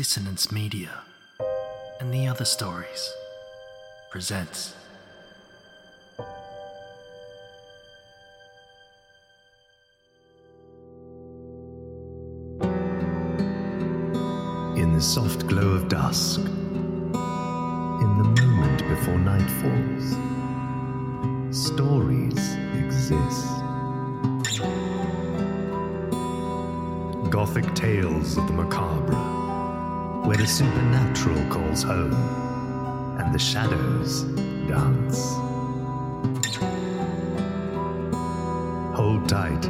Dissonance Media and the Other Stories presents In the soft glow of dusk, in the moment before night falls, stories exist. Gothic tales of the macabre, where the supernatural calls home and the shadows dance. Hold tight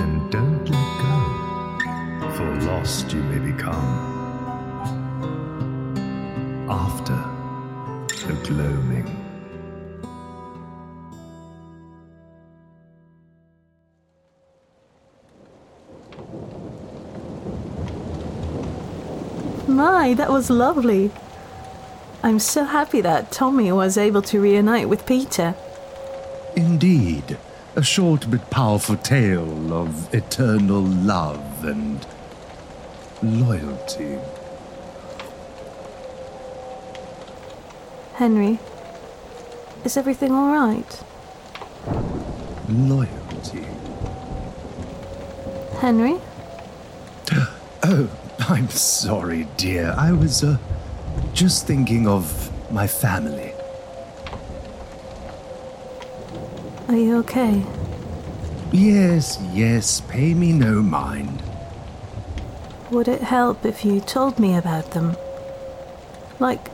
and don't let go, for lost you may become after the gloaming. My, that was lovely. I'm so happy that Tommy was able to reunite with Peter. Indeed, a short but powerful tale of eternal love and loyalty. Henry, is everything all right? Loyalty. Henry? Oh, I'm sorry, dear. I was, uh, just thinking of my family. Are you okay? Yes, yes, pay me no mind. Would it help if you told me about them? Like,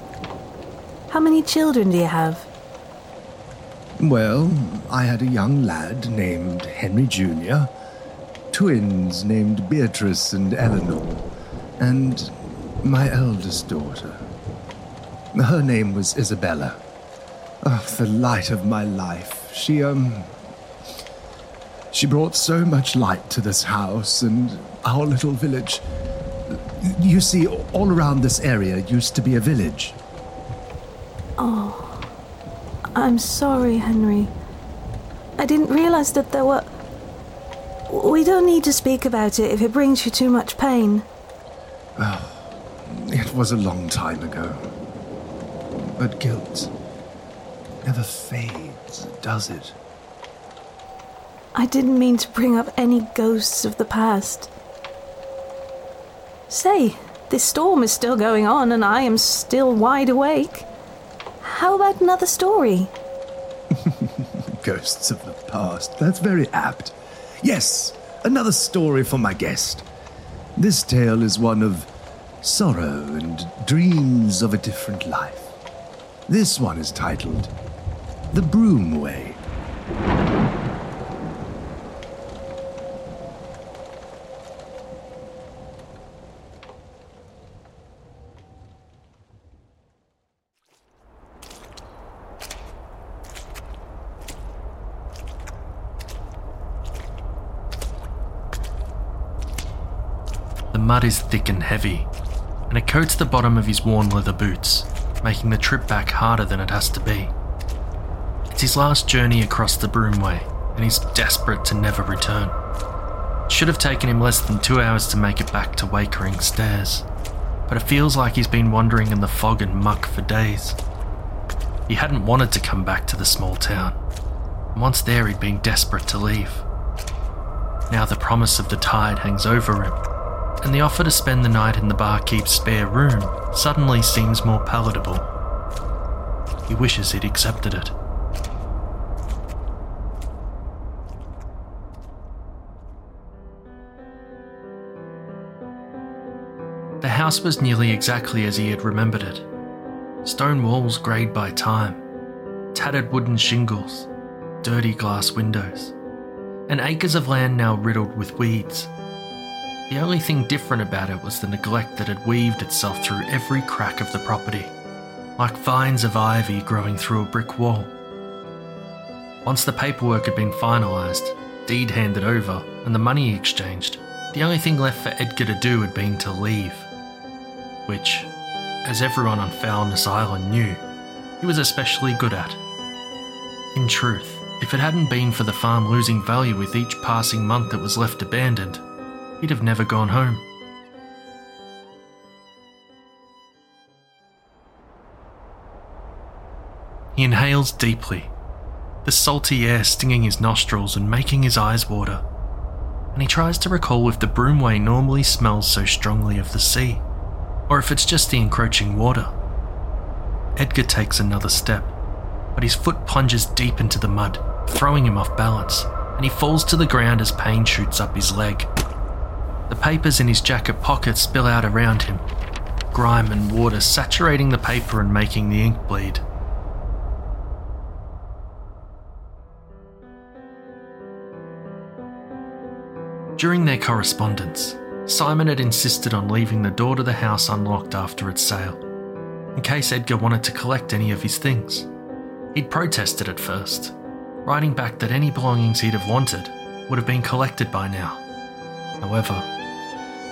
how many children do you have? Well, I had a young lad named Henry Jr., twins named Beatrice and Eleanor, and my eldest daughter. Her name was Isabella. Oh, the light of my life. She, um. She brought so much light to this house and our little village. You see, all around this area used to be a village. Oh, I'm sorry, Henry. I didn't realize that there were. We don't need to speak about it if it brings you too much pain. It was a long time ago. But guilt never fades, does it? I didn't mean to bring up any ghosts of the past. Say, this storm is still going on and I am still wide awake. How about another story? Ghosts of the past. That's very apt. Yes, another story for my guest. This tale is one of sorrow and dreams of a different life. This one is titled The Broomway. The mud is thick and heavy, and it coats the bottom of his worn leather boots, making the trip back harder than it has to be. It's his last journey across the Broomway, and he's desperate to never return. It should have taken him less than two hours to make it back to Wakering Stairs, but it feels like he's been wandering in the fog and muck for days. He hadn't wanted to come back to the small town. and once there he'd been desperate to leave. Now the promise of the tide hangs over him, and the offer to spend the night in the barkeep's spare room suddenly seems more palatable. He wishes he'd accepted it. The house was nearly exactly as he had remembered it stone walls greyed by time, tattered wooden shingles, dirty glass windows, and acres of land now riddled with weeds. The only thing different about it was the neglect that had weaved itself through every crack of the property, like vines of ivy growing through a brick wall. Once the paperwork had been finalised, deed handed over, and the money exchanged, the only thing left for Edgar to do had been to leave which, as everyone on Foulness Island knew, he was especially good at. In truth, if it hadn't been for the farm losing value with each passing month it was left abandoned, he'd have never gone home. He inhales deeply, the salty air stinging his nostrils and making his eyes water, and he tries to recall if the Broomway normally smells so strongly of the sea or if it's just the encroaching water. Edgar takes another step, but his foot plunges deep into the mud, throwing him off balance, and he falls to the ground as pain shoots up his leg. The papers in his jacket pocket spill out around him, grime and water saturating the paper and making the ink bleed. During their correspondence, Simon had insisted on leaving the door to the house unlocked after its sale, in case Edgar wanted to collect any of his things. He'd protested at first, writing back that any belongings he'd have wanted would have been collected by now. However,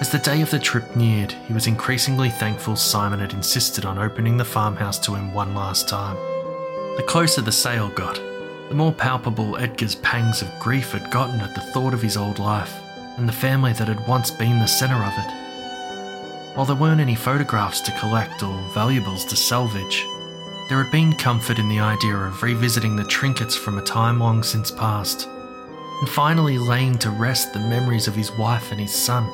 as the day of the trip neared, he was increasingly thankful Simon had insisted on opening the farmhouse to him one last time. The closer the sale got, the more palpable Edgar's pangs of grief had gotten at the thought of his old life and the family that had once been the centre of it. While there weren't any photographs to collect or valuables to salvage, there had been comfort in the idea of revisiting the trinkets from a time long since past, and finally laying to rest the memories of his wife and his son.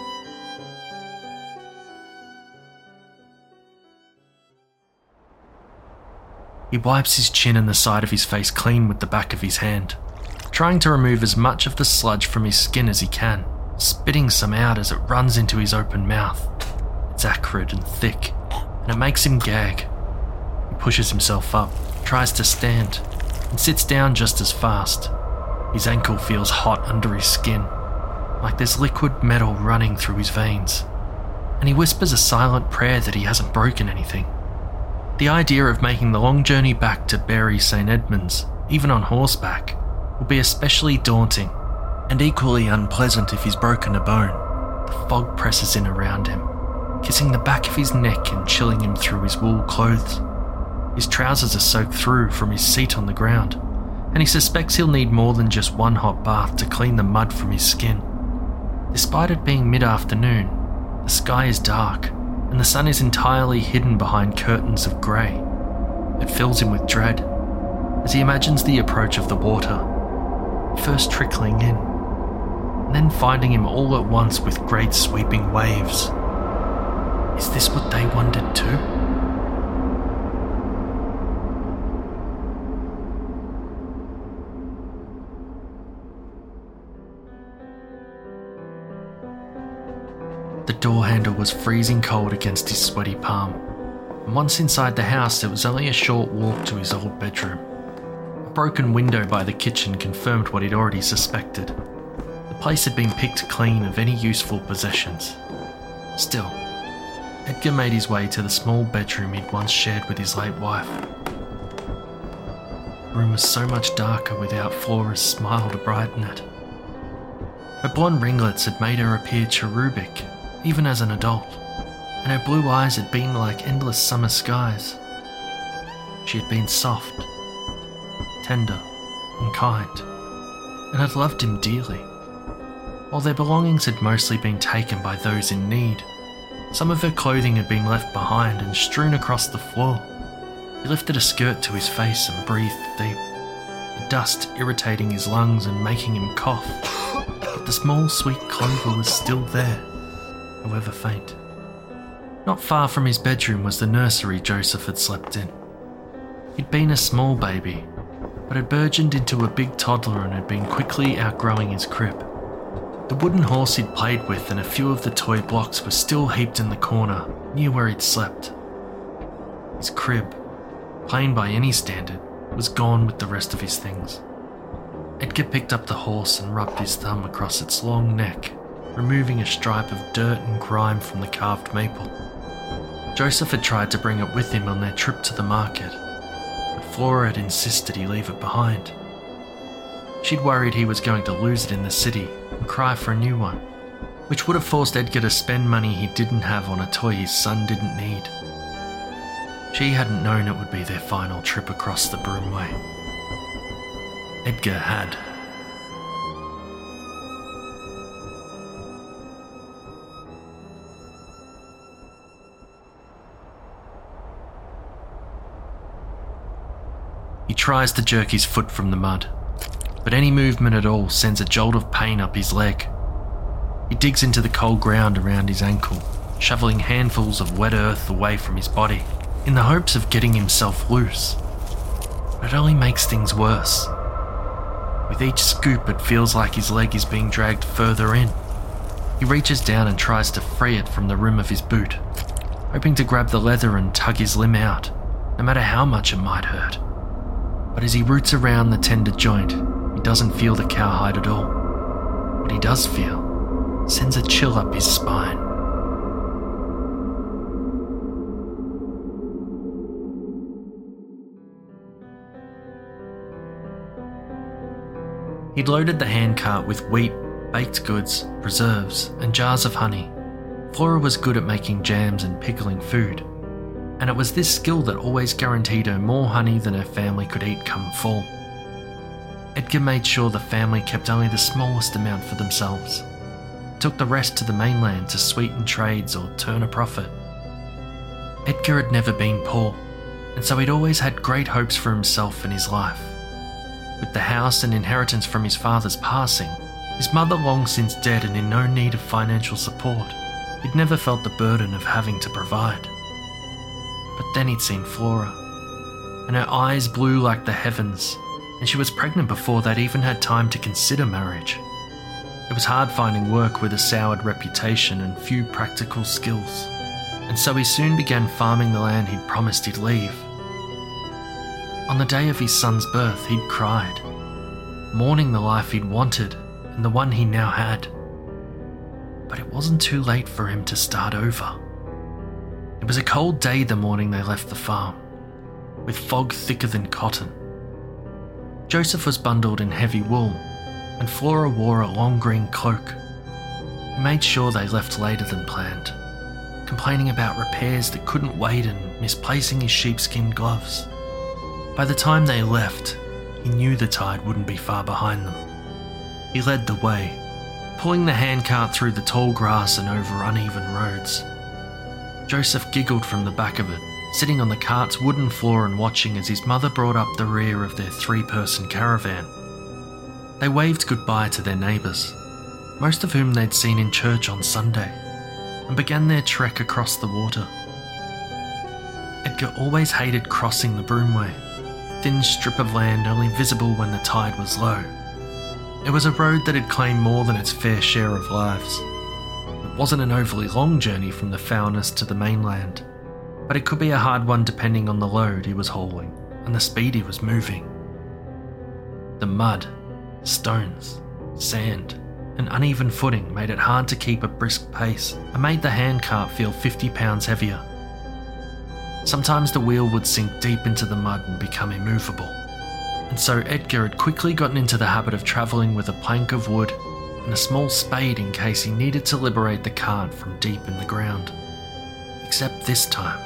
He wipes his chin and the side of his face clean with the back of his hand, trying to remove as much of the sludge from his skin as he can spitting some out as it runs into his open mouth. It's acrid and thick, and it makes him gag. He pushes himself up, tries to stand, and sits down just as fast. His ankle feels hot under his skin, like there's liquid metal running through his veins. And he whispers a silent prayer that he hasn't broken anything. The idea of making the long journey back to Bury St. Edmunds, even on horseback, will be especially daunting and equally unpleasant if he's broken a bone. The fog presses in around him, kissing the back of his neck and chilling him through his wool clothes. His trousers are soaked through from his seat on the ground, and he suspects he'll need more than just one hot bath to clean the mud from his skin. Despite it being mid afternoon, the sky is dark, and the sun is entirely hidden behind curtains of grey. It fills him with dread as he imagines the approach of the water, first trickling in then finding him all at once with great sweeping waves. Is this what they wanted too? Door handle was freezing cold against his sweaty palm, once inside the house, it was only a short walk to his old bedroom. A broken window by the kitchen confirmed what he'd already suspected The place had been picked clean of any useful possessions. Still, Edgar made his way to the small bedroom he'd once shared with his late wife. The room was so much darker without Flora's smile to brighten it. Her blonde ringlets had made her appear cherubic, even as an adult, and her blue eyes had been like endless summer skies. She had been soft, tender, and kind, and had loved him dearly. While their belongings had mostly been taken by those in need, some of her clothing had been left behind and strewn across the floor. He lifted a skirt to his face and breathed deep. The dust irritating his lungs and making him cough. But the small, sweet clover was still there, however faint. Not far from his bedroom was the nursery Joseph had slept in. He'd been a small baby, but had burgeoned into a big toddler and had been quickly outgrowing his crib. The wooden horse he'd played with and a few of the toy blocks were still heaped in the corner, near where he'd slept. His crib, plain by any standard, was gone with the rest of his things. Edgar picked up the horse and rubbed his thumb across its long neck, removing a stripe of dirt and grime from the carved maple. Joseph had tried to bring it with him on their trip to the market, but Flora had insisted he leave it behind. She'd worried he was going to lose it in the city and cry for a new one, which would have forced Edgar to spend money he didn't have on a toy his son didn't need. She hadn't known it would be their final trip across the Broomway. Edgar had. Tries to jerk his foot from the mud, but any movement at all sends a jolt of pain up his leg. He digs into the cold ground around his ankle, shoveling handfuls of wet earth away from his body in the hopes of getting himself loose. But it only makes things worse. With each scoop, it feels like his leg is being dragged further in. He reaches down and tries to free it from the rim of his boot, hoping to grab the leather and tug his limb out, no matter how much it might hurt. But as he roots around the tender joint, he doesn't feel the cowhide at all. What he does feel sends a chill up his spine. He'd loaded the handcart with wheat, baked goods, preserves, and jars of honey. Flora was good at making jams and pickling food, and it was this skill that always guaranteed her more honey than her family could eat come fall. Edgar made sure the family kept only the smallest amount for themselves, took the rest to the mainland to sweeten trades or turn a profit. Edgar had never been poor, and so he'd always had great hopes for himself and his life. With the house and inheritance from his father's passing, his mother long since dead and in no need of financial support, he'd never felt the burden of having to provide. But then he'd seen Flora, and her eyes blue like the heavens, and she was pregnant before they'd even had time to consider marriage. It was hard finding work with a soured reputation and few practical skills, and so he soon began farming the land he'd promised he'd leave. On the day of his son's birth, he'd cried, mourning the life he'd wanted and the one he now had. But it wasn't too late for him to start over. It was a cold day the morning they left the farm, with fog thicker than cotton. Joseph was bundled in heavy wool, and Flora wore a long green cloak. He made sure they left later than planned, complaining about repairs that couldn't wait and misplacing his sheepskin gloves. By the time they left, he knew the tide wouldn't be far behind them. He led the way, pulling the handcart through the tall grass and over uneven roads. Joseph giggled from the back of it, sitting on the cart's wooden floor and watching as his mother brought up the rear of their three person caravan. They waved goodbye to their neighbours, most of whom they'd seen in church on Sunday, and began their trek across the water. Edgar always hated crossing the Broomway, thin strip of land only visible when the tide was low. It was a road that had claimed more than its fair share of lives wasn't an overly long journey from the Foulness to the mainland, but it could be a hard one depending on the load he was hauling and the speed he was moving. The mud, stones, sand, and uneven footing made it hard to keep a brisk pace and made the handcart feel 50 pounds heavier. Sometimes the wheel would sink deep into the mud and become immovable, and so Edgar had quickly gotten into the habit of travelling with a plank of wood and a small spade in case he needed to liberate the cart from deep in the ground. Except this time.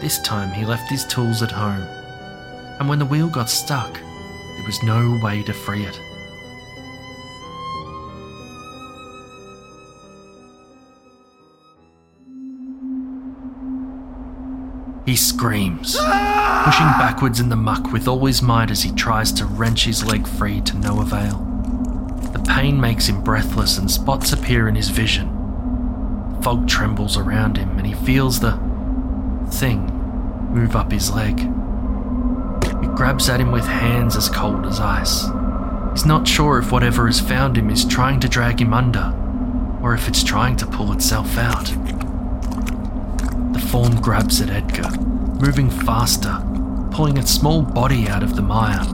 This time he left his tools at home, and when the wheel got stuck, there was no way to free it. He screams. Pushing backwards in the muck with all his might as he tries to wrench his leg free to no avail. Pain makes him breathless and spots appear in his vision. Fog trembles around him and he feels the thing move up his leg. It grabs at him with hands as cold as ice. He's not sure if whatever has found him is trying to drag him under, or if it's trying to pull itself out. The form grabs at Edgar, moving faster, pulling its small body out of the mire.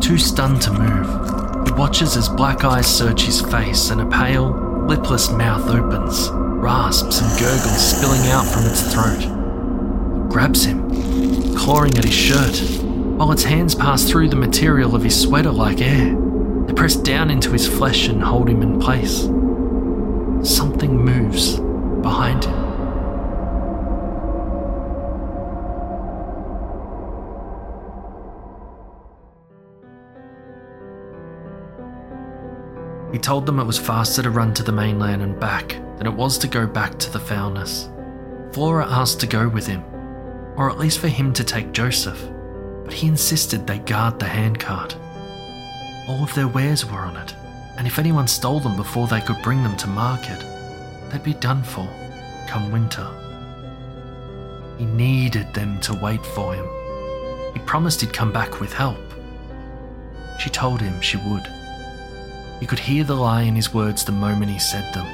Too stunned to move, watches as black eyes search his face and a pale, lipless mouth opens, rasps and gurgles spilling out from its throat It grabs him, clawing at his shirt, while its hands pass through the material of his sweater like air. They press down into his flesh and hold him in place. Something moves behind him. He told them it was faster to run to the mainland and back than it was to go back to the Foulness. Flora asked to go with him, or at least for him to take Joseph, but he insisted they guard the handcart. All of their wares were on it, and if anyone stole them before they could bring them to market, they'd be done for come winter. He needed them to wait for him. He promised he'd come back with help. She told him she would. He could hear the lie in his words the moment he said them.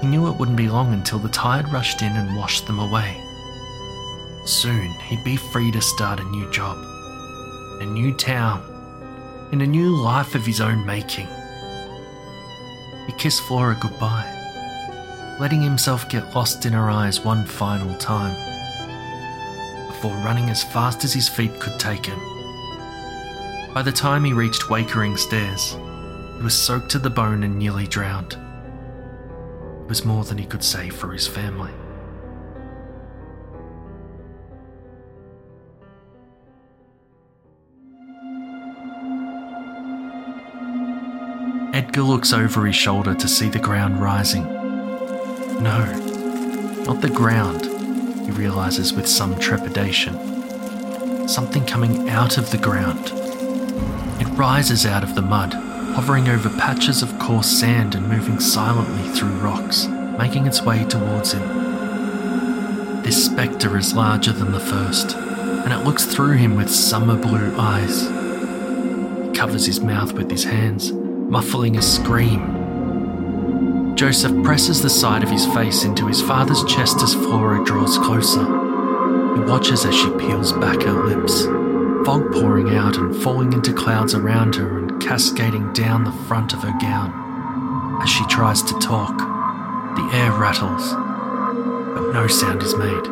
He knew it wouldn't be long until the tide rushed in and washed them away. Soon he'd be free to start a new job, a new town, in a new life of his own making. He kissed Flora goodbye, letting himself get lost in her eyes one final time, before running as fast as his feet could take him. By the time he reached Wakering Stairs, he was soaked to the bone and nearly drowned. It was more than he could say for his family. Edgar looks over his shoulder to see the ground rising. No, not the ground, he realizes with some trepidation. Something coming out of the ground. It rises out of the mud, hovering over patches of coarse sand and moving silently through rocks, making its way towards him. This spectre is larger than the first, and it looks through him with summer blue eyes. He covers his mouth with his hands muffling a scream. Joseph presses the side of his face into his father's chest as Flora draws closer. He watches as she peels back her lips, fog pouring out and falling into clouds around her cascading down the front of her gown. As she tries to talk, the air rattles, but no sound is made.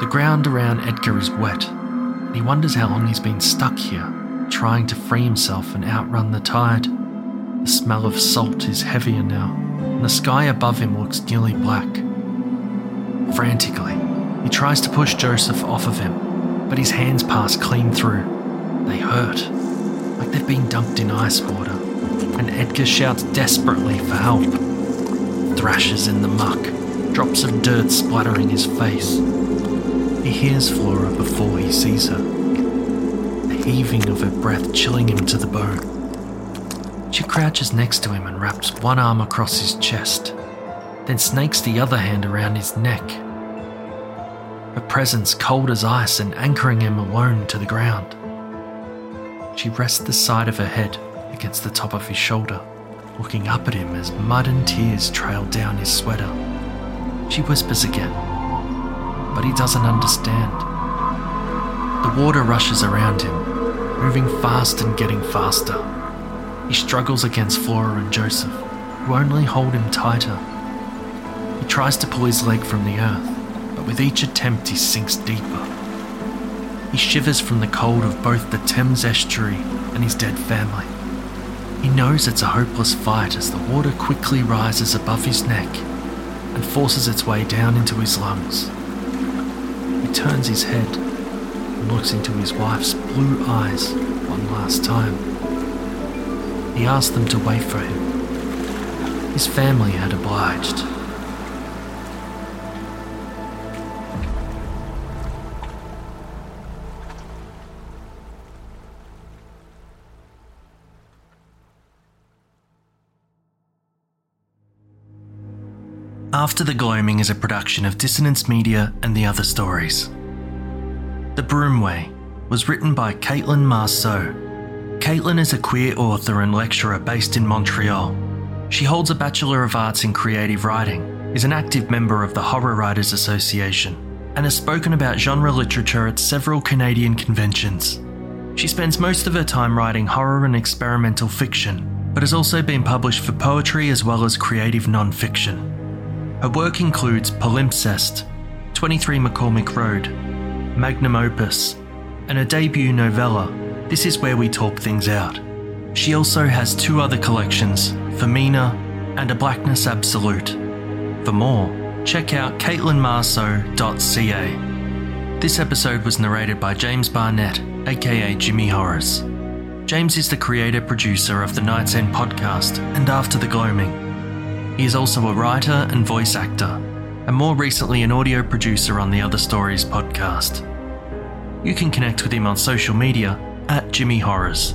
The ground around Edgar is wet, and he wonders how long he's been stuck here trying to free himself and outrun the tide. The smell of salt is heavier now, and the sky above him looks nearly black. Frantically, he tries to push Joseph off of him, but his hands pass clean through. They hurt, like they've been dunked in ice water, and Edgar shouts desperately for help. Thrashes in the muck, drops of dirt splattering his face. He hears Flora before he sees her the heaving of her breath chilling him to the bone. She crouches next to him and wraps one arm across his chest, then snakes the other hand around his neck. Her presence cold as ice and anchoring him alone to the ground. She rests the side of her head against the top of his shoulder, looking up at him as mud and tears trail down his sweater. She whispers again, but he doesn't understand. The water rushes around him, moving fast and getting faster. He struggles against Flora and Joseph, who only hold him tighter. He tries to pull his leg from the earth, but with each attempt he sinks deeper. He shivers from the cold of both the Thames estuary and his dead family. He knows it's a hopeless fight as the water quickly rises above his neck and forces its way down into his lungs. He turns his head and looks into his wife's blue eyes one last time. He asked them to wait for him. His family had obliged. After the Gloaming is a production of Dissonance Media and the Other Stories. The Broomway was written by Caitlin Marceau. Caitlin is a queer author and lecturer based in Montreal. She holds a Bachelor of Arts in Creative Writing, is an active member of the Horror Writers Association, and has spoken about genre literature at several Canadian conventions. She spends most of her time writing horror and experimental fiction, but has also been published for poetry as well as creative non fiction. Her work includes Palimpsest, 23 McCormick Road, Magnum Opus, and a debut novella, This Is Where We Talk Things Out. She also has two other collections, Femina and A Blackness Absolute. For more, check out caitlinmarceau.ca. This episode was narrated by James Barnett, aka Jimmy Horrors. James is the creator producer of the Night's End podcast and After the Gloaming. He is also a writer and voice actor, and more recently an audio producer on the Other Stories podcast. You can connect with him on social media at Jimmy Horrors.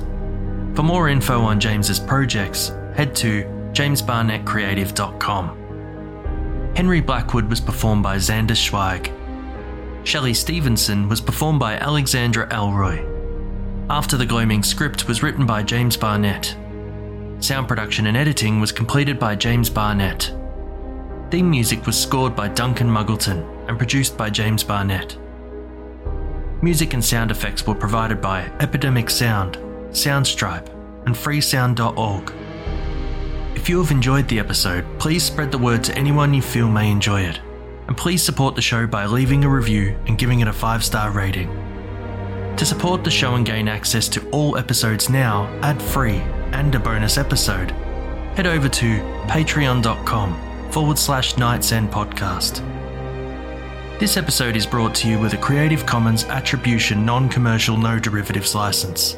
For more info on James's projects, head to jamesbarnettcreative.com. Henry Blackwood was performed by Xander Zweig. Shelly Stevenson was performed by Alexandra Elroy. After the Gloaming script was written by James Barnett. Sound production and editing was completed by James Barnett. Theme music was scored by Duncan Muggleton and produced by James Barnett. Music and sound effects were provided by Epidemic Sound, Soundstripe, and freesound.org. If you have enjoyed the episode, please spread the word to anyone you feel may enjoy it. And please support the show by leaving a review and giving it a 5 star rating. To support the show and gain access to all episodes now, ad free, and a bonus episode, head over to patreon.com forward slash Night's End podcast. This episode is brought to you with a Creative Commons Attribution Non Commercial No Derivatives license.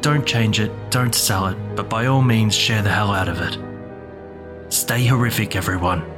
Don't change it, don't sell it, but by all means share the hell out of it. Stay horrific, everyone.